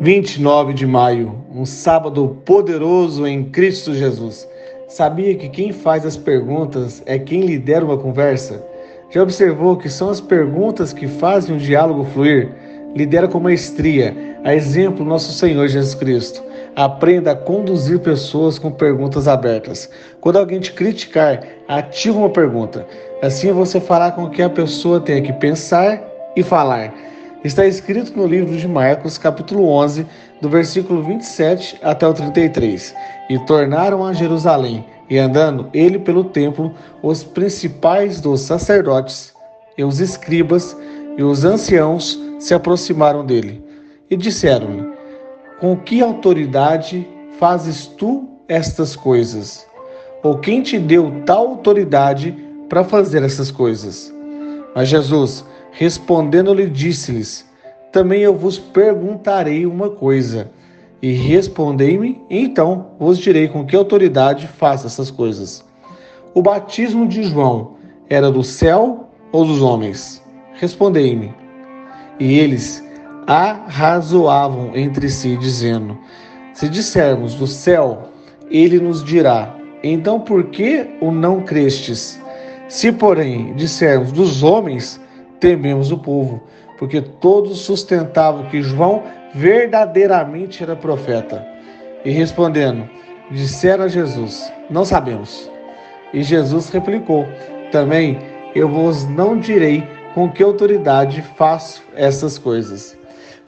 29 de maio, um sábado poderoso em Cristo Jesus. Sabia que quem faz as perguntas é quem lidera uma conversa? Já observou que são as perguntas que fazem o diálogo fluir? Lidera com maestria, a exemplo nosso Senhor Jesus Cristo. Aprenda a conduzir pessoas com perguntas abertas. Quando alguém te criticar, ativa uma pergunta. Assim você fará com que a pessoa tenha que pensar e falar. Está escrito no livro de Marcos, capítulo 11, do versículo 27 até o 33. E tornaram a Jerusalém, e andando ele pelo templo, os principais dos sacerdotes, e os escribas, e os anciãos se aproximaram dele, e disseram-lhe: Com que autoridade fazes tu estas coisas? Ou quem te deu tal autoridade para fazer essas coisas? Mas Jesus, Respondendo-lhe, disse-lhes: Também eu vos perguntarei uma coisa, e respondei-me, então vos direi com que autoridade faço essas coisas. O batismo de João era do céu ou dos homens? Respondei-me. E eles arrazoavam entre si, dizendo: Se dissermos do céu, ele nos dirá: Então por que o não crestes? Se, porém, dissermos dos homens, tememos o povo, porque todos sustentavam que João verdadeiramente era profeta. E respondendo, disseram a Jesus: Não sabemos. E Jesus replicou: Também eu vos não direi com que autoridade faço essas coisas.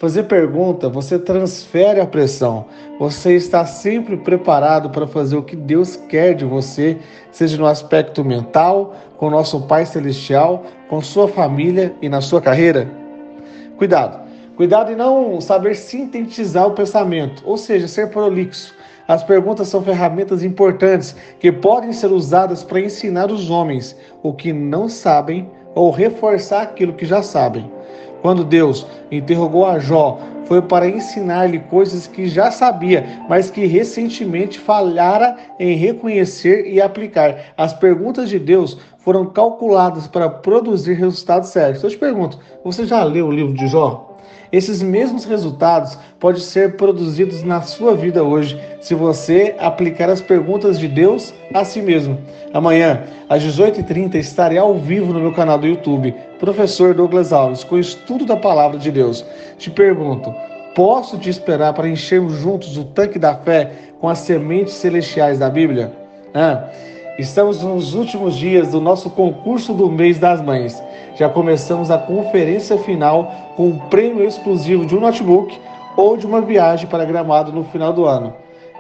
Fazer pergunta, você transfere a pressão. Você está sempre preparado para fazer o que Deus quer de você, seja no aspecto mental, com nosso Pai Celestial, com sua família e na sua carreira? Cuidado. Cuidado em não saber sintetizar o pensamento, ou seja, ser prolixo. As perguntas são ferramentas importantes que podem ser usadas para ensinar os homens o que não sabem ou reforçar aquilo que já sabem. Quando Deus interrogou a Jó, foi para ensinar-lhe coisas que já sabia, mas que recentemente falhara em reconhecer e aplicar. As perguntas de Deus foram calculadas para produzir resultados certos. Eu te pergunto, você já leu o livro de Jó? Esses mesmos resultados podem ser produzidos na sua vida hoje, se você aplicar as perguntas de Deus a si mesmo. Amanhã, às 18h30, estarei ao vivo no meu canal do YouTube, Professor Douglas Alves, com o estudo da Palavra de Deus. Te pergunto, posso te esperar para enchermos juntos o tanque da fé com as sementes celestiais da Bíblia? Ah, Estamos nos últimos dias do nosso concurso do mês das mães. Já começamos a conferência final com um prêmio exclusivo de um notebook ou de uma viagem para Gramado no final do ano.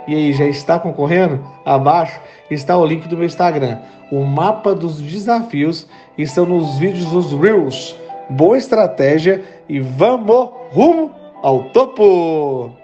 E aí, já está concorrendo? Abaixo está o link do meu Instagram. O mapa dos desafios estão nos vídeos dos Reels. Boa estratégia e vamos rumo ao topo!